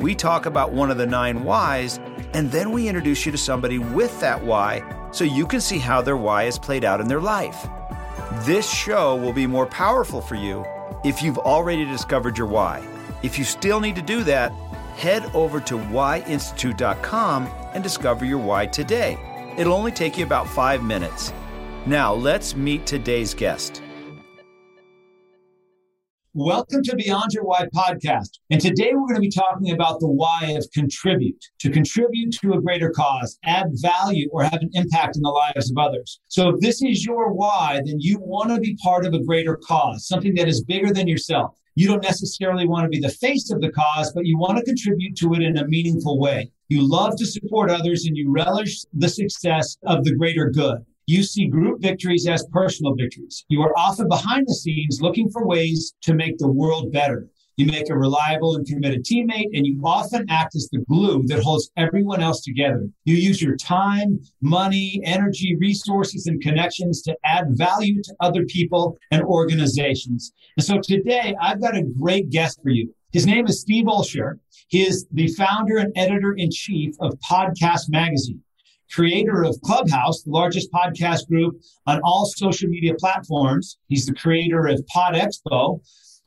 we talk about one of the nine whys, and then we introduce you to somebody with that why so you can see how their why is played out in their life. This show will be more powerful for you if you've already discovered your why. If you still need to do that, head over to whyinstitute.com and discover your why today. It'll only take you about five minutes. Now, let's meet today's guest. Welcome to Beyond Your Why podcast. And today we're going to be talking about the why of contribute, to contribute to a greater cause, add value, or have an impact in the lives of others. So if this is your why, then you want to be part of a greater cause, something that is bigger than yourself. You don't necessarily want to be the face of the cause, but you want to contribute to it in a meaningful way. You love to support others and you relish the success of the greater good. You see group victories as personal victories. You are often behind the scenes looking for ways to make the world better. You make a reliable and committed teammate, and you often act as the glue that holds everyone else together. You use your time, money, energy, resources, and connections to add value to other people and organizations. And so today, I've got a great guest for you. His name is Steve Olsher. He is the founder and editor in chief of Podcast Magazine creator of Clubhouse, the largest podcast group on all social media platforms. He's the creator of Pod Expo,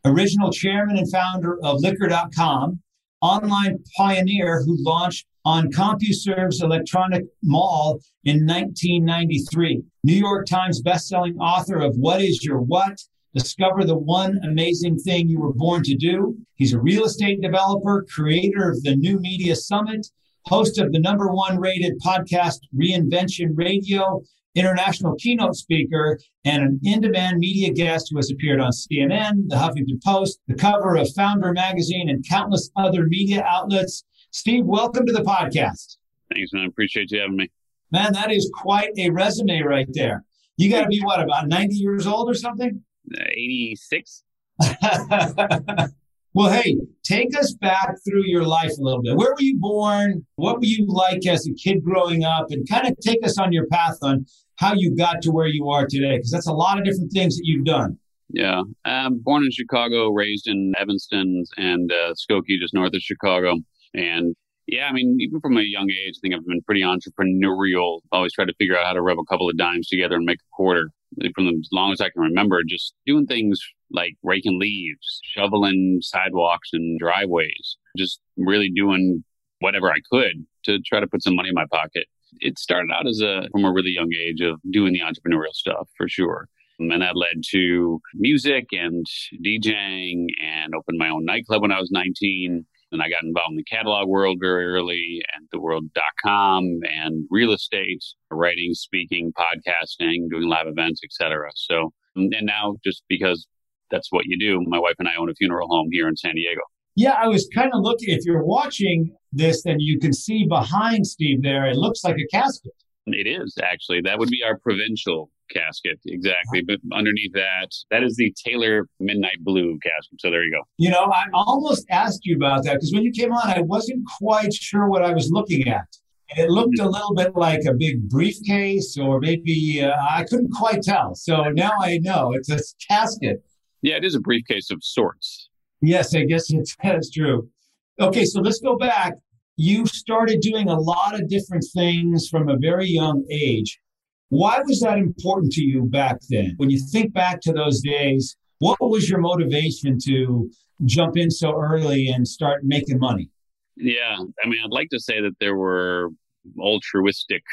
original chairman and founder of Liquor.com, online pioneer who launched on CompuServe's electronic mall in 1993. New York Times bestselling author of What is Your What? Discover the one amazing thing you were born to do. He's a real estate developer, creator of the New Media Summit, host of the number one rated podcast Reinvention Radio, international keynote speaker, and an in demand media guest who has appeared on CNN, the Huffington Post, the cover of Founder Magazine, and countless other media outlets. Steve, welcome to the podcast. Thanks, man. Appreciate you having me. Man, that is quite a resume right there. You got to be what, about 90 years old or something? Uh, 86. Well, hey, take us back through your life a little bit. Where were you born? What were you like as a kid growing up? And kind of take us on your path on how you got to where you are today, because that's a lot of different things that you've done. Yeah. I'm born in Chicago, raised in Evanston and uh, Skokie, just north of Chicago. And yeah, I mean, even from a young age, I think I've been pretty entrepreneurial. Always tried to figure out how to rub a couple of dimes together and make a quarter. From as long as I can remember, just doing things like raking leaves, shoveling sidewalks and driveways, just really doing whatever I could to try to put some money in my pocket. It started out as a from a really young age of doing the entrepreneurial stuff for sure. And that led to music and DJing and opened my own nightclub when I was 19. And I got involved in the catalog world very early and the world.com and real estate, writing, speaking, podcasting, doing live events, etc. So, and now just because that's what you do. My wife and I own a funeral home here in San Diego. Yeah, I was kind of looking. If you're watching this, then you can see behind Steve there. It looks like a casket. It is actually. That would be our provincial casket, exactly. But underneath that, that is the Taylor Midnight Blue casket. So there you go. You know, I almost asked you about that because when you came on, I wasn't quite sure what I was looking at. It looked a little bit like a big briefcase, or maybe uh, I couldn't quite tell. So now I know it's a casket. Yeah, it is a briefcase of sorts. Yes, I guess that's true. Okay, so let's go back. You started doing a lot of different things from a very young age. Why was that important to you back then? When you think back to those days, what was your motivation to jump in so early and start making money? Yeah, I mean, I'd like to say that there were altruistic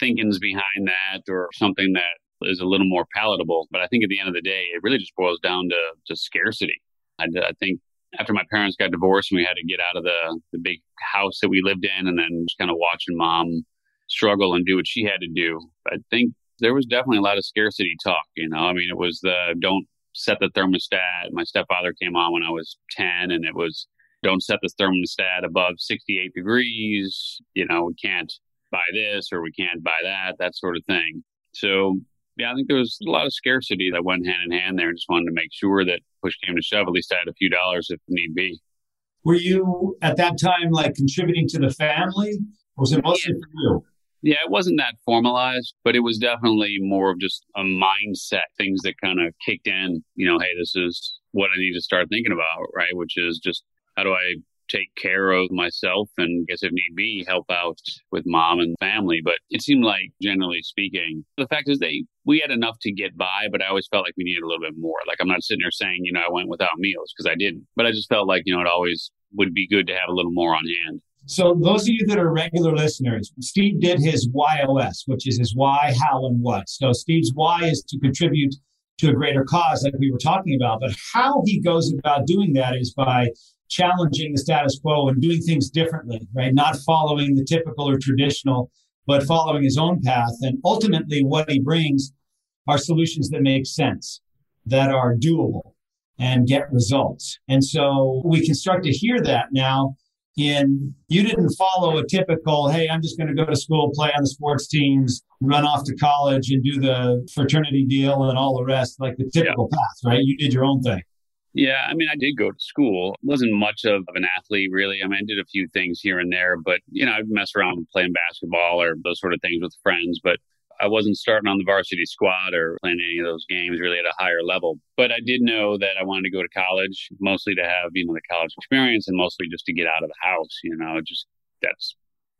thinkings behind that or something that is a little more palatable. But I think at the end of the day, it really just boils down to, to scarcity. I, I think after my parents got divorced and we had to get out of the, the big house that we lived in and then just kind of watching mom struggle and do what she had to do, I think there was definitely a lot of scarcity talk. You know, I mean, it was the don't set the thermostat. My stepfather came on when I was 10 and it was, don't set the thermostat above 68 degrees. You know, we can't buy this or we can't buy that, that sort of thing. So, yeah, I think there was a lot of scarcity that went hand in hand there. And just wanted to make sure that push came to shove, at least I had a few dollars if need be. Were you at that time like contributing to the family? Or was it mostly yeah. for you? Yeah, it wasn't that formalized, but it was definitely more of just a mindset, things that kind of kicked in, you know, hey, this is what I need to start thinking about, right? Which is just how do I take care of myself and guess if need be help out with mom and family but it seemed like generally speaking the fact is they we had enough to get by but i always felt like we needed a little bit more like i'm not sitting there saying you know i went without meals because i didn't but i just felt like you know it always would be good to have a little more on hand so those of you that are regular listeners, Steve did his YOS, which is his why, how, and what. So Steve's why is to contribute to a greater cause, like we were talking about. But how he goes about doing that is by challenging the status quo and doing things differently, right? Not following the typical or traditional, but following his own path. And ultimately, what he brings are solutions that make sense, that are doable, and get results. And so we can start to hear that now in you didn't follow a typical hey i'm just going to go to school play on the sports teams run off to college and do the fraternity deal and all the rest like the typical yeah. path right you did your own thing yeah i mean i did go to school wasn't much of an athlete really i mean i did a few things here and there but you know i'd mess around playing basketball or those sort of things with friends but I wasn't starting on the varsity squad or playing any of those games really at a higher level. But I did know that I wanted to go to college, mostly to have, you know, the college experience and mostly just to get out of the house, you know, just that's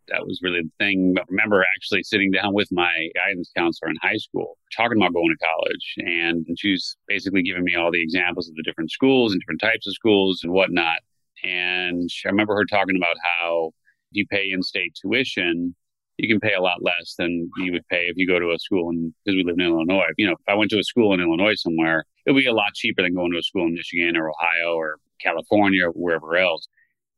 that was really the thing. I remember actually sitting down with my guidance counselor in high school, talking about going to college. And she was basically giving me all the examples of the different schools and different types of schools and whatnot. And I remember her talking about how if you pay in state tuition, you can pay a lot less than you would pay if you go to a school in because we live in Illinois. You know, if I went to a school in Illinois somewhere, it would be a lot cheaper than going to a school in Michigan or Ohio or California or wherever else.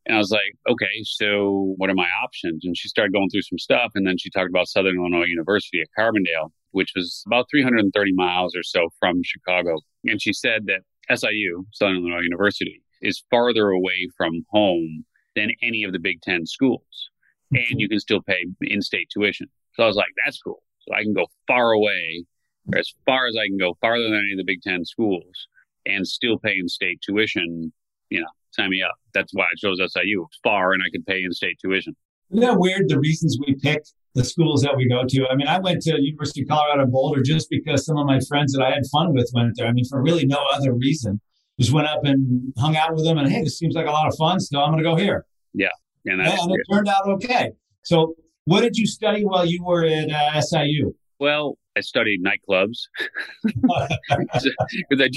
And I was like, okay, so what are my options? And she started going through some stuff. And then she talked about Southern Illinois University at Carbondale, which was about 330 miles or so from Chicago. And she said that SIU, Southern Illinois University, is farther away from home than any of the Big Ten schools and mm-hmm. you can still pay in-state tuition. So I was like, that's cool. So I can go far away, or as far as I can go, farther than any of the Big Ten schools, and still pay in-state tuition. You know, sign me up. That's why I chose SIU. Far, and I could pay in-state tuition. Isn't that weird? The reasons we pick the schools that we go to. I mean, I went to University of Colorado Boulder just because some of my friends that I had fun with went there. I mean, for really no other reason. Just went up and hung out with them, and hey, this seems like a lot of fun. So I'm going to go here. Yeah, and, and it turned out okay. So, what did you study while you were at uh, SIU? Well, I studied nightclubs because I,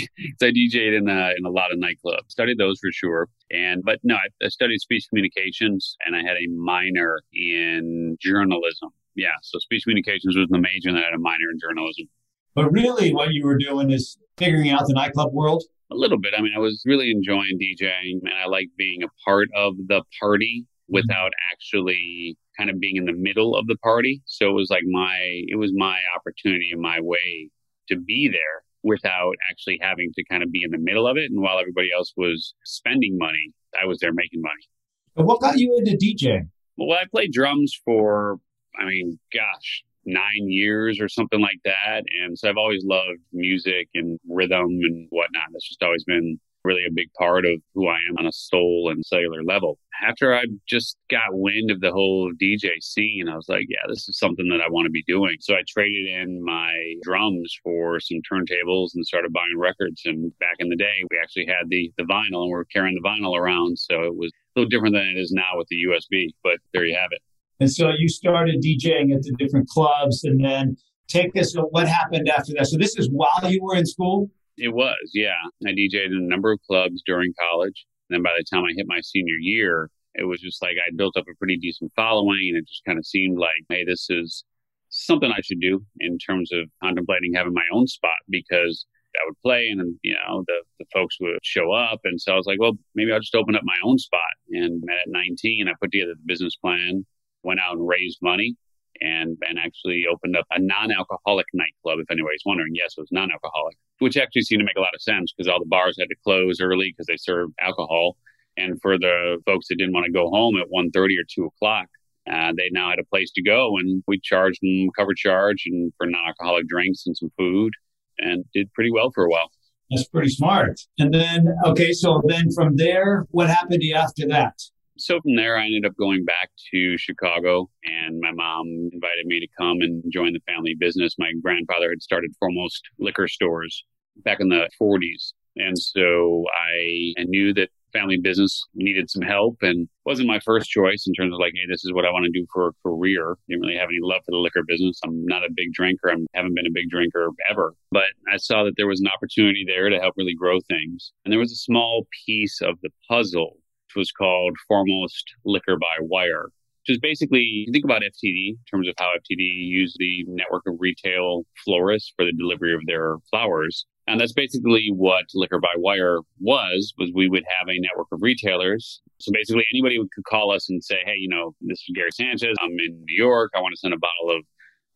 I DJed in a, in a lot of nightclubs. Studied those for sure, and but no, I, I studied speech communications, and I had a minor in journalism. Yeah, so speech communications was the major, and I had a minor in journalism. But really, what you were doing is figuring out the nightclub world. A little bit. I mean, I was really enjoying DJing, and I like being a part of the party mm-hmm. without actually kind of being in the middle of the party. So it was like my, it was my opportunity and my way to be there without actually having to kind of be in the middle of it. And while everybody else was spending money, I was there making money. And what got you into DJing? Well, I played drums for, I mean, gosh, nine years or something like that. And so I've always loved music and rhythm and whatnot. That's just always been really a big part of who I am on a soul and cellular level. After I just got wind of the whole DJ scene, I was like, yeah, this is something that I want to be doing. So I traded in my drums for some turntables and started buying records. And back in the day, we actually had the, the vinyl and we are carrying the vinyl around. So it was a little different than it is now with the USB, but there you have it. And so you started DJing at the different clubs and then take us what happened after that. So this is while you were in school? It was, yeah. I DJed in a number of clubs during college. And then by the time I hit my senior year, it was just like I built up a pretty decent following and it just kind of seemed like, hey, this is something I should do in terms of contemplating having my own spot because I would play and you know the, the folks would show up and so I was like well maybe I'll just open up my own spot and at 19 I put together the business plan went out and raised money and and actually opened up a non-alcoholic nightclub. If anybody's wondering, yes, it was non-alcoholic, which actually seemed to make a lot of sense because all the bars had to close early because they served alcohol. And for the folks that didn't want to go home at 1.30 or 2 o'clock, uh, they now had a place to go, and we charged them cover charge and for non-alcoholic drinks and some food, and did pretty well for a while. That's pretty smart. And then, okay, so then from there, what happened to you after that? So from there, I ended up going back to Chicago, and my mom invited me to come and join the family business. My grandfather had started Foremost liquor stores back in the 40s. And so I, knew that family business needed some help and wasn't my first choice in terms of like, hey, this is what I want to do for a career. Didn't really have any love for the liquor business. I'm not a big drinker. I haven't been a big drinker ever. But I saw that there was an opportunity there to help really grow things. And there was a small piece of the puzzle, was called Foremost Liquor by Wire. Which is basically, you think about FTD in terms of how FTD used the network of retail florists for the delivery of their flowers. And that's basically what Liquor by Wire was, was we would have a network of retailers. So basically anybody could call us and say, hey, you know, this is Gary Sanchez. I'm in New York. I want to send a bottle of,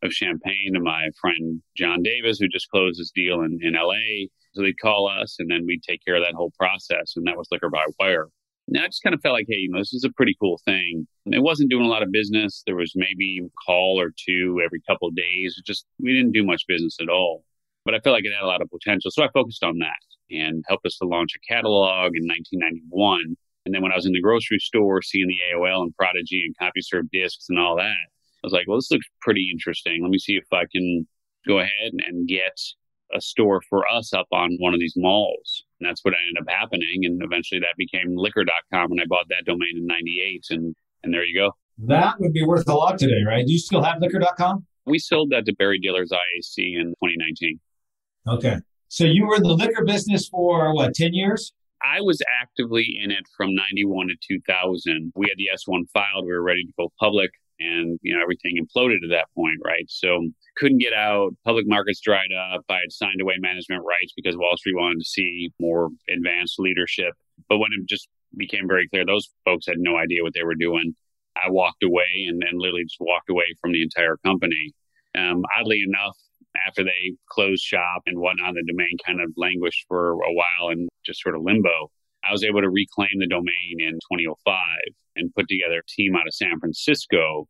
of champagne to my friend John Davis, who just closed this deal in, in LA. So they'd call us and then we'd take care of that whole process. And that was Liquor by Wire. And I just kind of felt like, hey, you know, this is a pretty cool thing. It wasn't doing a lot of business. There was maybe a call or two every couple of days. It just, we didn't do much business at all but I felt like it had a lot of potential. So I focused on that and helped us to launch a catalog in 1991. And then when I was in the grocery store seeing the AOL and Prodigy and CompuServe discs and all that, I was like, well, this looks pretty interesting. Let me see if I can go ahead and get a store for us up on one of these malls. And that's what ended up happening. And eventually that became liquor.com. And I bought that domain in 98. And, and there you go. That would be worth a lot today, right? Do you still have liquor.com? We sold that to Barry Diller's IAC in 2019. Okay. So you were in the liquor business for what, 10 years? I was actively in it from 91 to 2000. We had the S1 filed. We were ready to go public and, you know, everything imploded at that point, right? So couldn't get out. Public markets dried up. I had signed away management rights because Wall Street wanted to see more advanced leadership. But when it just became very clear, those folks had no idea what they were doing. I walked away and then literally just walked away from the entire company. Um, oddly enough, after they closed shop and whatnot, the domain kind of languished for a while and just sort of limbo. I was able to reclaim the domain in 2005 and put together a team out of San Francisco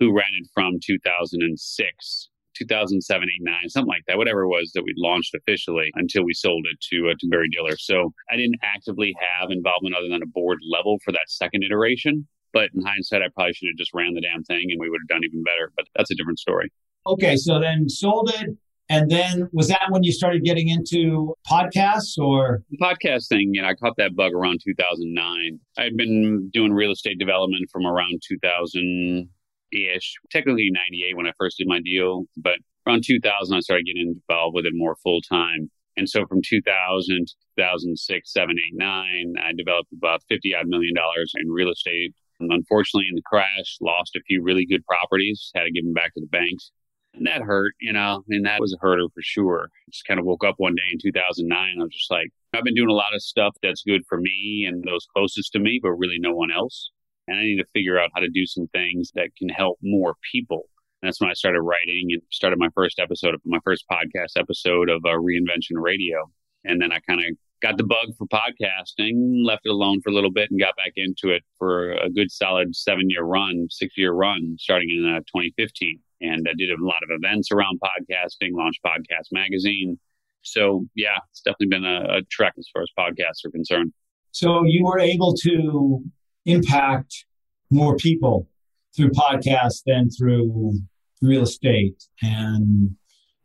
who ran it from 2006, 2007, 8, 9, something like that, whatever it was that we launched officially until we sold it to, uh, to Barry Diller. So I didn't actively have involvement other than a board level for that second iteration. But in hindsight, I probably should have just ran the damn thing and we would have done even better. But that's a different story. Okay, so then sold it. And then was that when you started getting into podcasts or podcasting? You know, I caught that bug around 2009. I had been doing real estate development from around 2000 ish, technically 98 when I first did my deal, but around 2000 I started getting involved with it more full time. And so from 2000 to 2006, 7, 8, 9, I developed about 50 odd million dollars in real estate. And unfortunately, in the crash, lost a few really good properties, had to give them back to the banks. And that hurt, you know, and that was a hurter for sure. Just kind of woke up one day in 2009. I was just like, I've been doing a lot of stuff that's good for me and those closest to me, but really no one else. And I need to figure out how to do some things that can help more people. And that's when I started writing and started my first episode of my first podcast episode of uh, Reinvention Radio. And then I kind of got the bug for podcasting, left it alone for a little bit and got back into it for a good solid seven year run, six year run starting in uh, 2015 and I did a lot of events around podcasting, launched Podcast Magazine. So yeah, it's definitely been a, a trek as far as podcasts are concerned. So you were able to impact more people through podcasts than through real estate and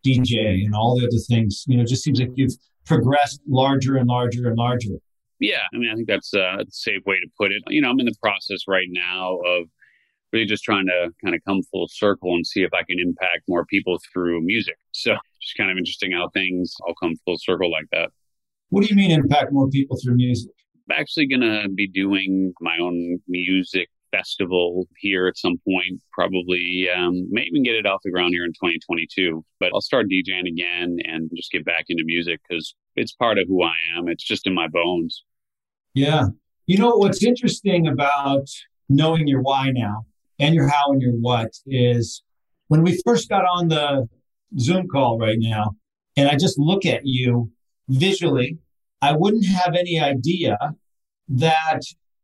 DJ and all the other things. You know, it just seems like you've progressed larger and larger and larger. Yeah, I mean, I think that's uh, a safe way to put it. You know, I'm in the process right now of really just trying to kind of come full circle and see if I can impact more people through music. So just kind of interesting how things all come full circle like that. What do you mean impact more people through music? I'm actually going to be doing my own music festival here at some point, probably um, may even get it off the ground here in 2022. But I'll start DJing again and just get back into music because it's part of who I am. It's just in my bones. Yeah. You know, what's interesting about knowing your why now and your how and your what is when we first got on the Zoom call right now, and I just look at you visually, I wouldn't have any idea that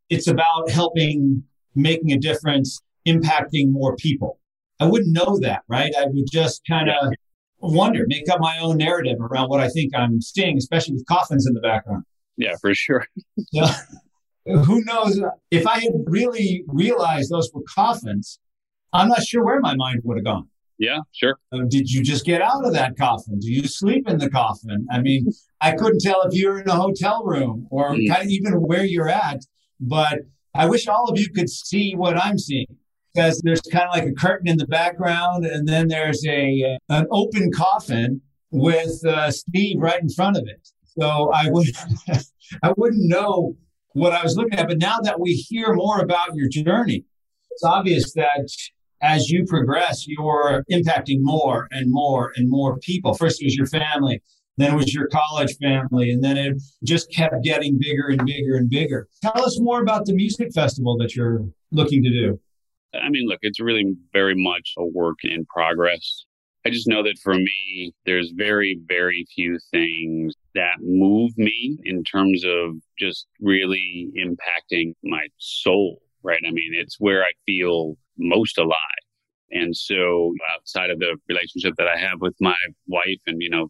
it's about helping, making a difference, impacting more people. I wouldn't know that, right? I would just kind of wonder, make up my own narrative around what I think I'm seeing, especially with coffins in the background. Yeah, for sure. yeah. Who knows? If I had really realized those were coffins, I'm not sure where my mind would have gone. Yeah, sure. Uh, did you just get out of that coffin? Do you sleep in the coffin? I mean, I couldn't tell if you're in a hotel room or mm. kind of even where you're at, but I wish all of you could see what I'm seeing because there's kind of like a curtain in the background, and then there's a uh, an open coffin with uh, Steve right in front of it. So I would I wouldn't know what I was looking at, but now that we hear more about your journey, it's obvious that as you progress, you're impacting more and more and more people. First, it was your family, then it was your college family, and then it just kept getting bigger and bigger and bigger. Tell us more about the music festival that you're looking to do. I mean, look, it's really very much a work in progress. I just know that for me, there's very, very few things that move me in terms of just really impacting my soul, right? I mean, it's where I feel most alive. And so outside of the relationship that I have with my wife and, you know,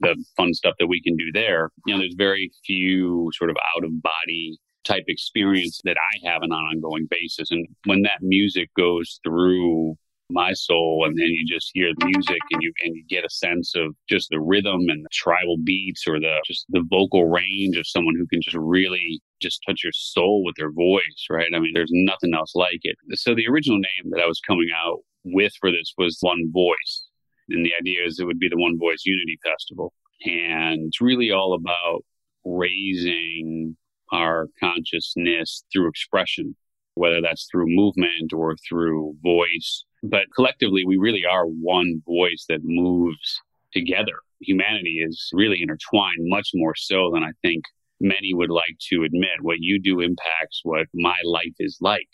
the fun stuff that we can do there, you know, there's very few sort of out of body type experience that I have on an ongoing basis. And when that music goes through my soul and then you just hear the music and you and you get a sense of just the rhythm and the tribal beats or the just the vocal range of someone who can just really just touch your soul with their voice right? I mean there's nothing else like it. So the original name that i was coming out with for this was one voice and the idea is it would be the one voice unity festival. And it's really all about raising our consciousness through expression whether that's through movement or through voice but collectively, we really are one voice that moves together. Humanity is really intertwined much more so than I think many would like to admit. What you do impacts what my life is like.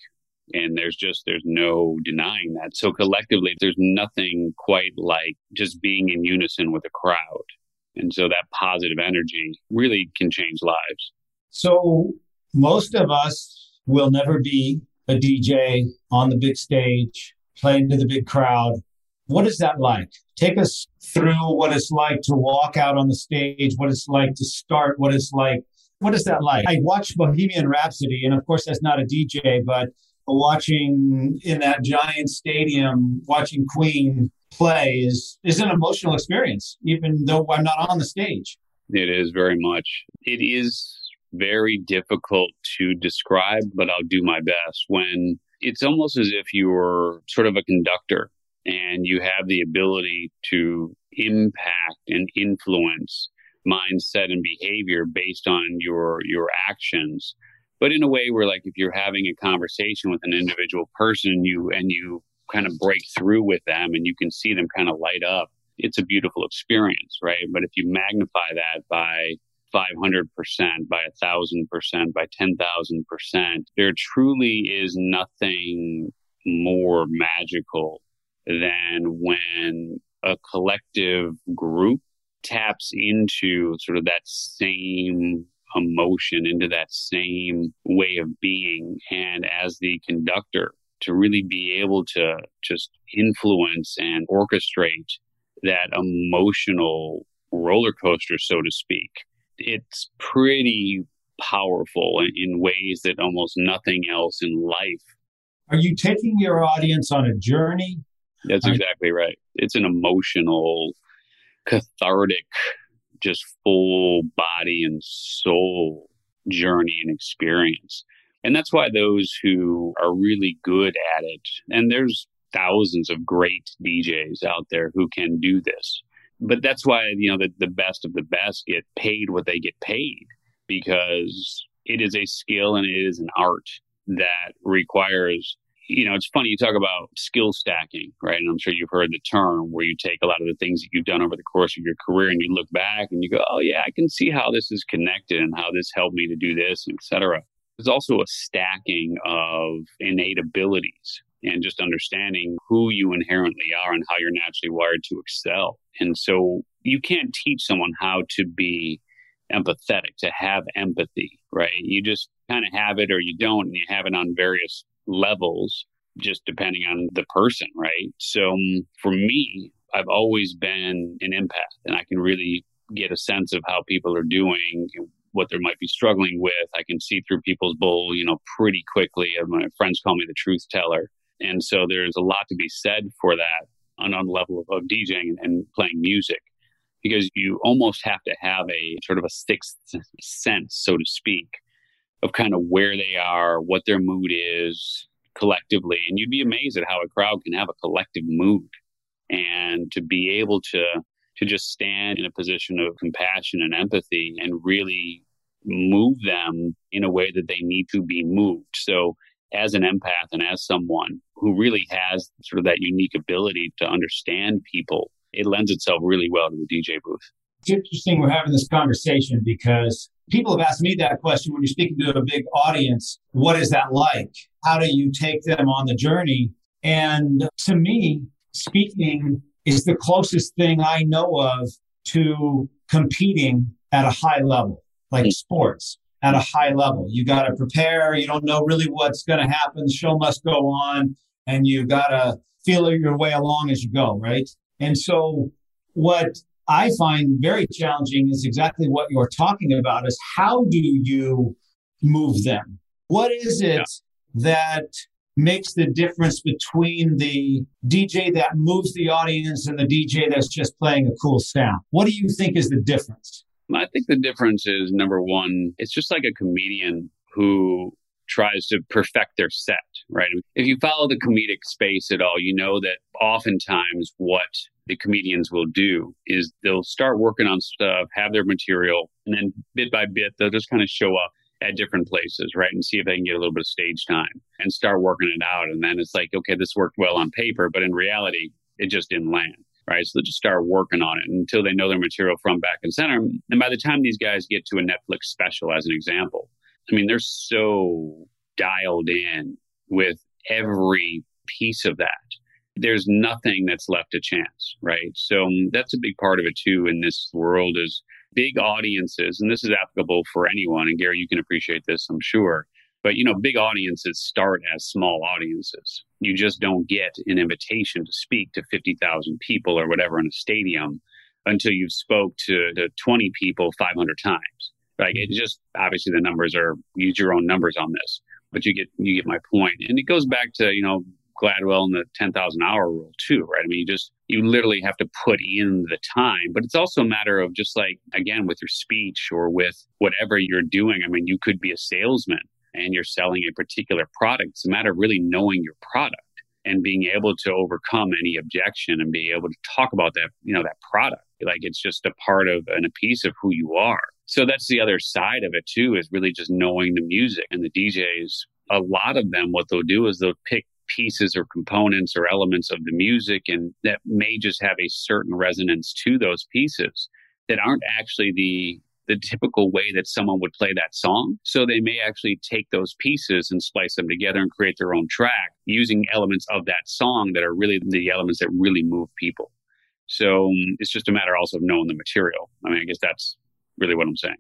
And there's just, there's no denying that. So collectively, there's nothing quite like just being in unison with a crowd. And so that positive energy really can change lives. So most of us will never be a DJ on the big stage playing to the big crowd. What is that like? Take us through what it's like to walk out on the stage, what it's like to start, what it's like. What is that like? I watched Bohemian Rhapsody, and of course, that's not a DJ, but watching in that giant stadium, watching Queen play is, is an emotional experience, even though I'm not on the stage. It is very much. It is very difficult to describe, but I'll do my best. When it's almost as if you're sort of a conductor and you have the ability to impact and influence mindset and behavior based on your your actions. But in a way where like if you're having a conversation with an individual person you and you kind of break through with them and you can see them kind of light up it's a beautiful experience right? But if you magnify that by 500%, by a thousand percent, by 10,000%. There truly is nothing more magical than when a collective group taps into sort of that same emotion, into that same way of being. And as the conductor, to really be able to just influence and orchestrate that emotional roller coaster, so to speak, it's pretty powerful in ways that almost nothing else in life. Are you taking your audience on a journey? That's exactly right. It's an emotional, cathartic, just full body and soul journey and experience. And that's why those who are really good at it, and there's thousands of great DJs out there who can do this but that's why you know the, the best of the best get paid what they get paid because it is a skill and it is an art that requires you know it's funny you talk about skill stacking right? And i'm sure you've heard the term where you take a lot of the things that you've done over the course of your career and you look back and you go oh yeah i can see how this is connected and how this helped me to do this etc there's also a stacking of innate abilities and just understanding who you inherently are and how you're naturally wired to excel. And so you can't teach someone how to be empathetic, to have empathy, right? You just kind of have it or you don't, and you have it on various levels, just depending on the person, right? So um, for me, I've always been an empath, and I can really get a sense of how people are doing, what they might be struggling with. I can see through people's bull, you know, pretty quickly. My friends call me the truth teller. And so there's a lot to be said for that on, on the level of, of DJing and playing music because you almost have to have a sort of a sixth sense, so to speak, of kind of where they are, what their mood is collectively. And you'd be amazed at how a crowd can have a collective mood and to be able to to just stand in a position of compassion and empathy and really move them in a way that they need to be moved. So as an empath and as someone who really has sort of that unique ability to understand people, it lends itself really well to the DJ booth. It's interesting we're having this conversation because people have asked me that question when you're speaking to a big audience what is that like? How do you take them on the journey? And to me, speaking is the closest thing I know of to competing at a high level, like mm. sports at a high level. You got to prepare. You don't know really what's going to happen. The show must go on, and you got to feel your way along as you go, right? And so, what I find very challenging is exactly what you're talking about: is how do you move them? What is it yeah. that makes the difference between the DJ that moves the audience and the DJ that's just playing a cool sound? What do you think is the difference? I think the difference is number one, it's just like a comedian who tries to perfect their set, right? If you follow the comedic space at all, you know that oftentimes what the comedians will do is they'll start working on stuff, have their material, and then bit by bit, they'll just kind of show up at different places, right? And see if they can get a little bit of stage time and start working it out. And then it's like, okay, this worked well on paper, but in reality, it just didn't land right? So they just start working on it until they know their material from back and center. And by the time these guys get to a Netflix special, as an example, I mean, they're so dialed in with every piece of that. There's nothing that's left to chance, right? So um, that's a big part of it too in this world is big audiences, and this is applicable for anyone. And Gary, you can appreciate this, I'm sure. But you know, big audiences start as small audiences. You just don't get an invitation to speak to 50,000 people or whatever in a stadium until you've spoke to, to 20 people 500 times. Like it just obviously the numbers are use your own numbers on this, but you get you get my point. And it goes back to you know Gladwell and the 10,000 hour rule too, right? I mean, you just, you literally have to put in the time, but it's also a matter of just like, again, with your speech or with whatever you're doing. I mean, you could be a salesman and you're selling a particular product. It's a matter of really knowing your product and being able to overcome any objection and be able to talk about that, you know, that product. Like it's just a part of and a piece of who you are. So that's the other side of it too, is really just knowing the music and the DJs. A lot of them, what they'll do is they'll pick pieces or components or elements of the music and that may just have a certain resonance to those pieces that aren't actually the the typical way that someone would play that song. So they may actually take those pieces and splice them together and create their own track using elements of that song that are really the elements that really move people. So um, it's just a matter also of knowing the material. I mean, I guess that's really what I'm saying.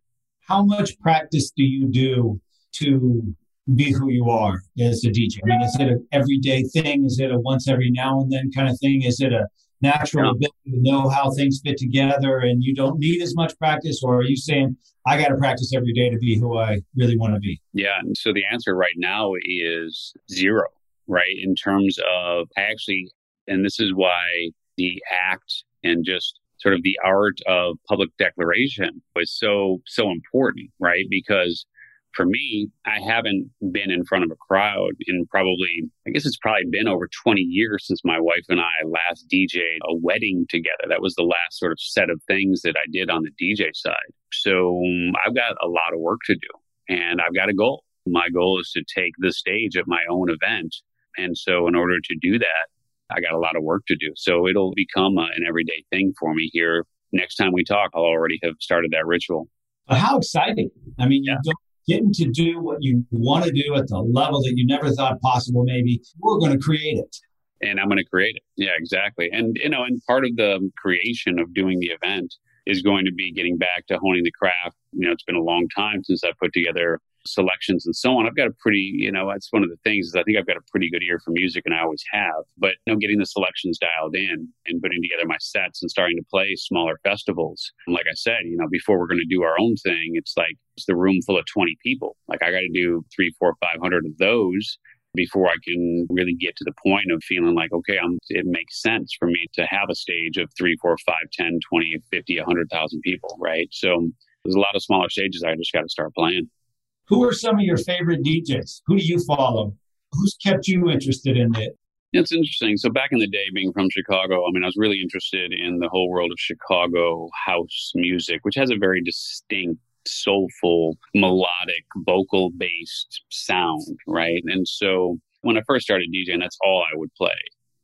How much practice do you do to be who you are as a DJ? I mean, is it an everyday thing? Is it a once every now and then kind of thing? Is it a natural yeah. ability to know how things fit together and you don't need as much practice? Or are you saying, I got to practice every day to be who I really want to be? Yeah. So the answer right now is zero, right? In terms of I actually, and this is why the act and just sort of the art of public declaration was so, so important, right? Because for me, I haven't been in front of a crowd in probably, I guess it's probably been over 20 years since my wife and I last DJed a wedding together. That was the last sort of set of things that I did on the DJ side. So um, I've got a lot of work to do and I've got a goal. My goal is to take the stage at my own event. And so in order to do that, I got a lot of work to do. So it'll become a, an everyday thing for me here. Next time we talk, I'll already have started that ritual. How exciting. I mean, you don't getting to do what you want to do at the level that you never thought possible, maybe, we're going to create it. And I'm going to create it. Yeah, exactly. And, you know, and part of the creation of doing the event is going to be getting back to honing the craft. You know, it's been a long time since I put together selections and so on. I've got a pretty, you know, that's one of the things is I think I've got a pretty good ear for music and I always have. But you know, getting the selections dialed in and putting together my sets and starting to play smaller festivals. And like I said, you know, before we're going to do our own thing, it's like it's the room full of 20 people. Like I got to do three, four, five hundred of those before I can really get to the point of feeling like, okay, I'm, it makes sense for me to have a stage of three, four, five, 10, 20, 50, 100,000 people, right? So there's a lot of smaller stages I just got to start playing. Who are some of your favorite DJs? Who do you follow? Who's kept you interested in it? It's interesting. So back in the day, being from Chicago, I mean, I was really interested in the whole world of Chicago house music, which has a very distinct, soulful, melodic, vocal based sound, right? And so when I first started DJing, that's all I would play.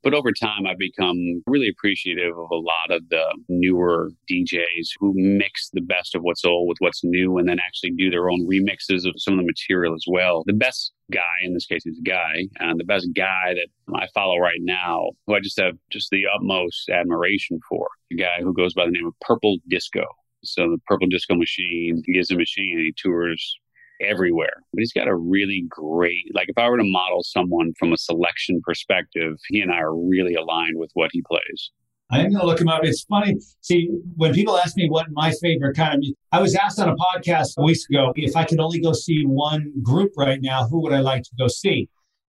But over time, I've become really appreciative of a lot of the newer DJs who mix the best of what's old with what's new and then actually do their own remixes of some of the material as well. The best guy, in this case, is a guy, and the best guy that I follow right now, who I just have just the utmost admiration for, a guy who goes by the name of Purple Disco. So the Purple Disco Machine, he is a machine he tours everywhere. But he's got a really great, like if I were to model someone from a selection perspective, he and I are really aligned with what he plays. I am going to look him up. It's funny. See, when people ask me what my favorite kind of music, I was asked on a podcast weeks ago if I could only go see one group right now, who would I like to go see?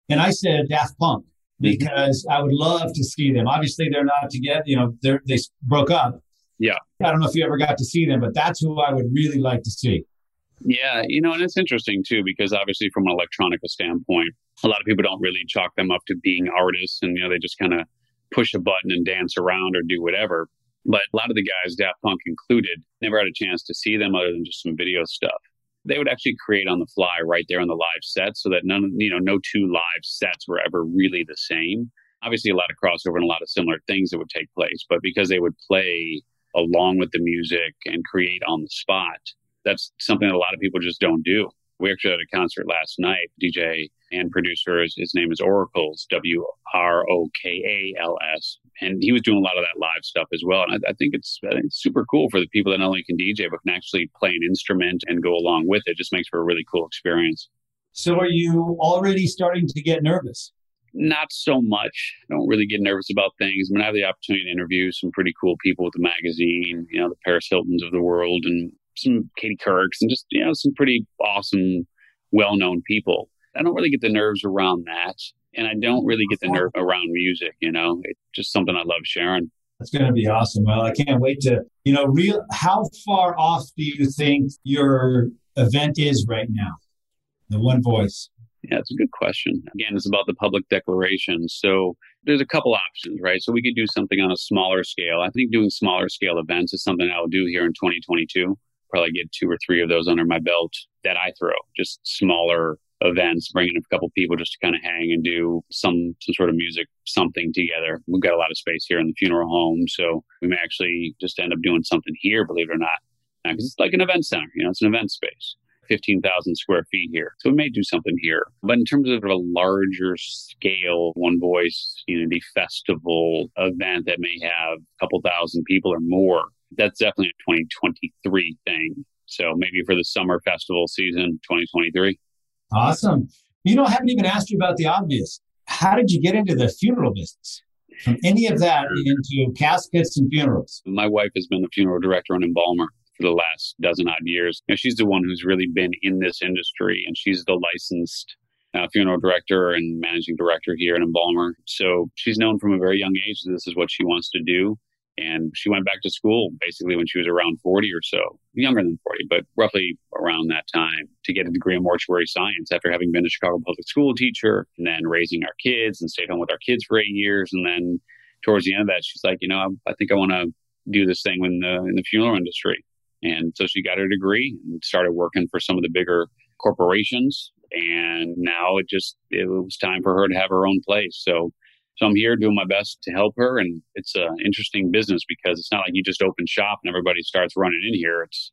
And I said Daft Punk mm-hmm. because I would love to see them. Obviously, they're not together. You know, they they broke up. Yeah. I don't know if you ever got to see them, but that's who I would really like to see. Yeah, you know, and it's interesting too because obviously from an electronica standpoint, a lot of people don't really chalk them up to being artists, and you know they just kind of push a button and dance around or do whatever. But a lot of the guys, Daft Punk included, never had a chance to see them other than just some video stuff. They would actually create on the fly right there on the live set, so that none, you know, no two live sets were ever really the same. Obviously, a lot of crossover and a lot of similar things that would take place, but because they would play along with the music and create on the spot, that's something that a lot of people just don't do. We actually had a concert last night. DJ and producer, his, his name is Oracles, W R O K A L S, and he was doing a lot of that live stuff as well. And I, I, think it's I think it's super cool for the people that not only can DJ but can actually play an instrument and go along with it. it just makes for a really cool experience. So, are you already starting to get nervous? Not so much. I don't really get nervous about things. I mean, I have the opportunity to interview some pretty cool people with the magazine, you know, the Paris Hiltons of the world, and some Katie Courics and just, you know, some pretty awesome, well known people. I don't really get the nerves around that. And I don't really get the nerve around music, you know, it's just something I love sharing. That's going to be awesome. Well, I can't wait to, you know, real, how far off do you think your event is right now? The one voice. Yeah, it's a good question. Again, it's about the public declaration. So there's a couple options, right? So we could do something on a smaller scale. I think doing smaller scale events is something I'll do here in 2022 probably get two or three of those under my belt that I throw, just smaller events, bringing a couple people just to kind of hang and do some some sort of music, something together. We've got a lot of space here in the funeral home, so we may actually just end up doing something here, believe it or not, uh, because it's like an event center. You know, it's an event space. 15,000 square feet here. So we may do something here. But in terms of a larger scale, One Voice Unity Festival event that may have a couple thousand people or more, that's definitely a 2023 thing. So maybe for the summer festival season 2023. Awesome. You know, I haven't even asked you about the obvious. How did you get into the funeral business? From any of that into caskets and funerals? My wife has been a funeral director and embalmer for the last dozen odd years. You know, she's the one who's really been in this industry, and she's the licensed uh, funeral director and managing director here at embalmer. So she's known from a very young age that this is what she wants to do. And she went back to school basically when she was around 40 or so, younger than 40, but roughly around that time to get a degree in mortuary science after having been a Chicago public school teacher and then raising our kids and stayed home with our kids for eight years. And then towards the end of that, she's like, you know, I, I think I want to do this thing in the, in the funeral industry. And so she got her degree and started working for some of the bigger corporations. And now it just, it was time for her to have her own place. So so I'm here doing my best to help her. And it's an interesting business because it's not like you just open shop and everybody starts running in here. It's,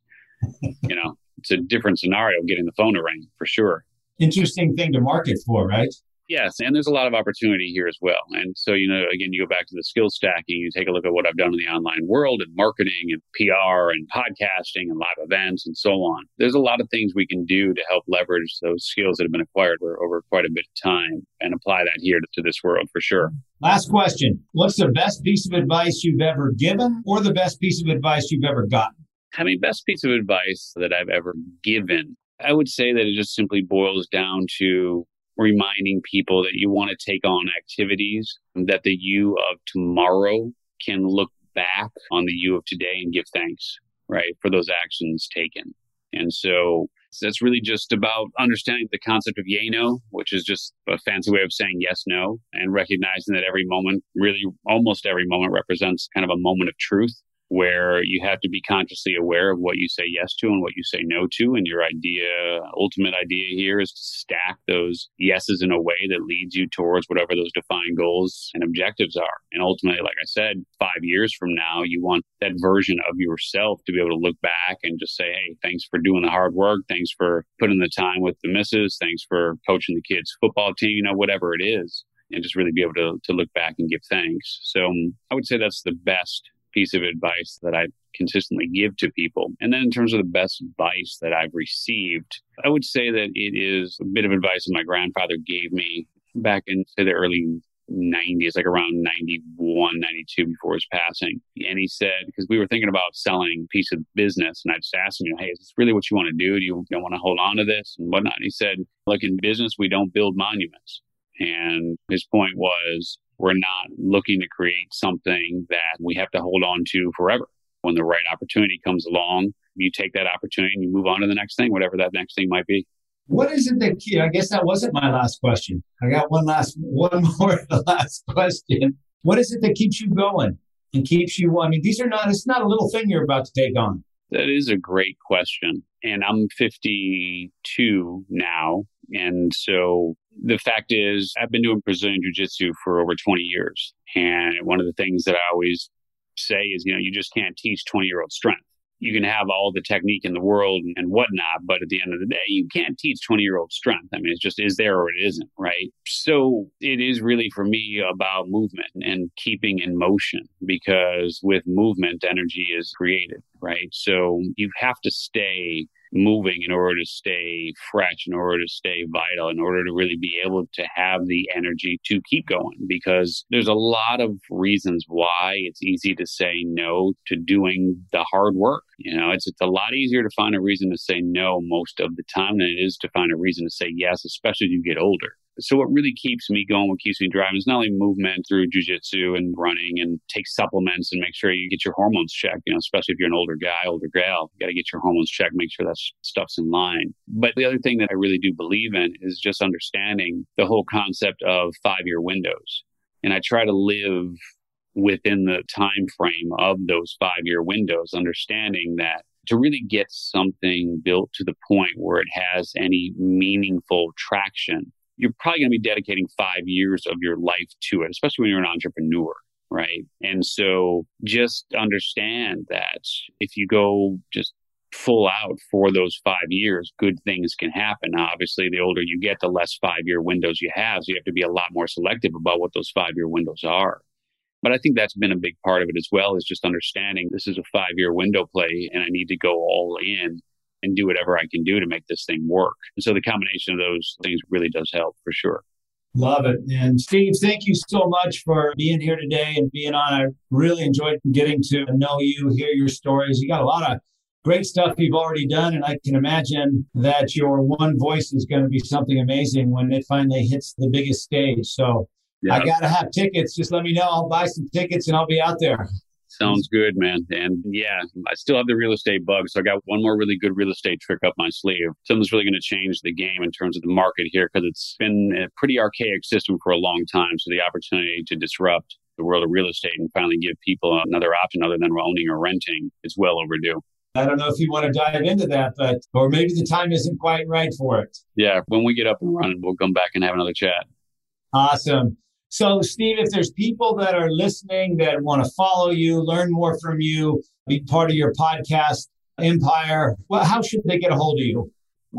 you know, it's a different scenario getting the phone to ring for sure. Interesting thing to market for, right? Yes, and there's a lot of opportunity here as well. And so, you know, again, you go back to the skill stacking, you take a look at what I've done in the online world and marketing and PR and podcasting and live events and so on. There's a lot of things we can do to help leverage those skills that have been acquired over, over quite a bit of time and apply that here to, to this world for sure. Last question. What's the best piece of advice you've ever given or the best piece of advice you've ever gotten? I mean, best piece of advice that I've ever given. I would say that it just simply boils down to reminding people that you want to take on activities that the you of tomorrow can look back on the you of today and give thanks, right, for those actions taken. And so that's really just about understanding the concept of yay no, which is just a fancy way of saying yes no, and recognizing that every moment, really almost every moment, represents kind of a moment of truth where you have to be consciously aware of what you say yes to and what you say no to. And your idea, ultimate idea here is to stack those yeses in a way that leads you towards whatever those defined goals and objectives are. And ultimately, like I said, five years from now, you want that version of yourself to be able to look back and just say, Hey, thanks for doing the hard work. Thanks for putting the time with the misses. Thanks for coaching the kids football team, you know, whatever it is. And just really be able to, to look back and give thanks. So um, I would say that's the best piece of advice that I consistently give to people. And then in terms of the best advice that I've received, I would say that it is a bit of advice that my grandfather gave me back in say the early 90s, like around 91, 92 before his passing. And he said, because we were thinking about selling a piece of business, and I just asked him, you know, hey, is this really what you want to do? Do you, want to hold on to this and whatnot? And he said, look, in business, we don't build monuments. And his point was, we're not looking to create something that we have to hold on to forever. When the right opportunity comes along, you take that opportunity and you move on to the next thing, whatever that next thing might be. What is it that keeps I guess that wasn't my last question. I got one last one more last question. What is it that keeps you going and keeps you I mean these are not it's not a little thing you're about to take on. That is a great question. And I'm 52 now. And so the fact is, I've been doing Brazilian Jiu Jitsu for over 20 years. And one of the things that I always say is, you know, you just can't teach 20 year old strength. You can have all the technique in the world and whatnot, but at the end of the day, you can't teach 20 year old strength. I mean, it's just is there or it isn't, right? So it is really for me about movement and keeping in motion because with movement, energy is created, right? So you have to stay moving in order to stay fresh, in order to stay vital, in order to really be able to have the energy to keep going. Because there's a lot of reasons why it's easy to say no to doing the hard work. You know, it's, it's a lot easier to find a reason to say no most of the time than it is to find a reason to say yes, especially as you get older. So what really keeps me going, what keeps me driving is not only movement through jujitsu and running and take supplements and make sure you get your hormones checked, you know, especially if you're an older guy, older gal, you got to get your hormones checked, make sure that stuff's in line. But the other thing that I really do believe in is just understanding the whole concept of five year windows. And I try to live within the time frame of those five year windows, understanding that to really get something built to the point where it has any meaningful traction, you're probably going to be dedicating five years of your life to it, especially when you're an entrepreneur. Right. And so just understand that if you go just full out for those five years, good things can happen. Now, obviously, the older you get, the less five year windows you have. So you have to be a lot more selective about what those five year windows are. But I think that's been a big part of it as well, is just understanding this is a five year window play and I need to go all in and do whatever I can do to make this thing work. And so the combination of those things really does help for sure. Love it. And Steve, thank you so much for being here today and being on. I really enjoyed getting to know you, hear your stories. You got a lot of great stuff you've already done. And I can imagine that your one voice is going to be something amazing when it finally hits the biggest stage. So yeah. I got to have tickets. Just let me know. I'll buy some tickets and I'll be out there. Sounds good, man. And yeah, I still have the real estate bug. So I got one more really good real estate trick up my sleeve. Something's really going to change the game in terms of the market here because it's been a pretty archaic system for a long time. So the opportunity to disrupt the world of real estate and finally give people another option other than owning or renting is well overdue. I don't know if you want to dive into that, but or maybe the time isn't quite right for it. Yeah, when we get up and running, we'll come back and have another chat. Awesome. So, Steve, if there's people that are listening that want to follow you, learn more from you, be part of your podcast empire, well, how should they get a hold of you?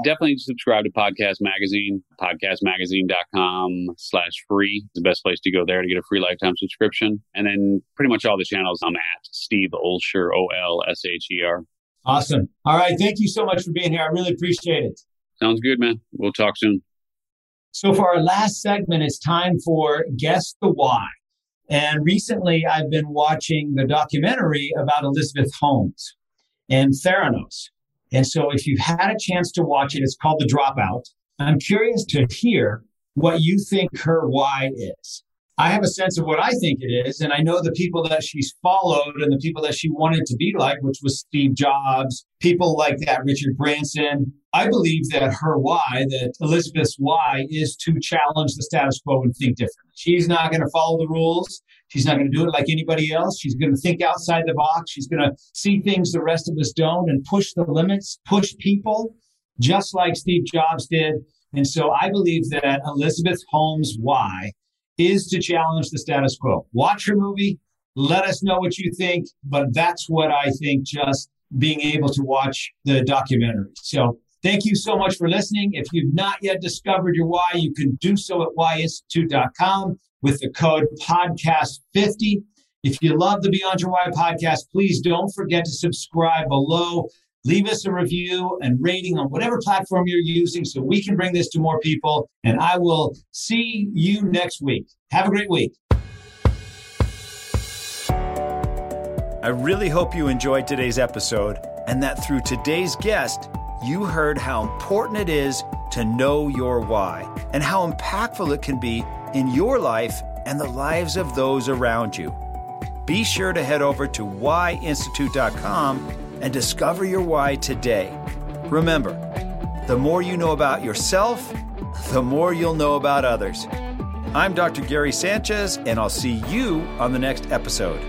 definitely subscribe to Podcast Magazine, podcastmagazine.com slash free. It's the best place to go there to get a free lifetime subscription. And then pretty much all the channels I'm at Steve Olsher, O L S H E R. Awesome. All right. Thank you so much for being here. I really appreciate it. Sounds good, man. We'll talk soon. So, for our last segment, it's time for Guess the Why. And recently, I've been watching the documentary about Elizabeth Holmes and Theranos. And so, if you've had a chance to watch it, it's called The Dropout. I'm curious to hear what you think her why is. I have a sense of what I think it is. And I know the people that she's followed and the people that she wanted to be like, which was Steve Jobs, people like that, Richard Branson. I believe that her why, that Elizabeth's why, is to challenge the status quo and think differently. She's not going to follow the rules. She's not going to do it like anybody else. She's going to think outside the box. She's going to see things the rest of us don't and push the limits, push people, just like Steve Jobs did. And so I believe that Elizabeth Holmes' why is to challenge the status quo. Watch your movie. Let us know what you think. But that's what I think just being able to watch the documentary. So thank you so much for listening. If you've not yet discovered your why, you can do so at whyinstitute.com with the code podcast50. If you love the Beyond Your Why podcast, please don't forget to subscribe below leave us a review and rating on whatever platform you're using so we can bring this to more people. And I will see you next week. Have a great week. I really hope you enjoyed today's episode and that through today's guest, you heard how important it is to know your why and how impactful it can be in your life and the lives of those around you. Be sure to head over to whyinstitute.com and discover your why today. Remember, the more you know about yourself, the more you'll know about others. I'm Dr. Gary Sanchez, and I'll see you on the next episode.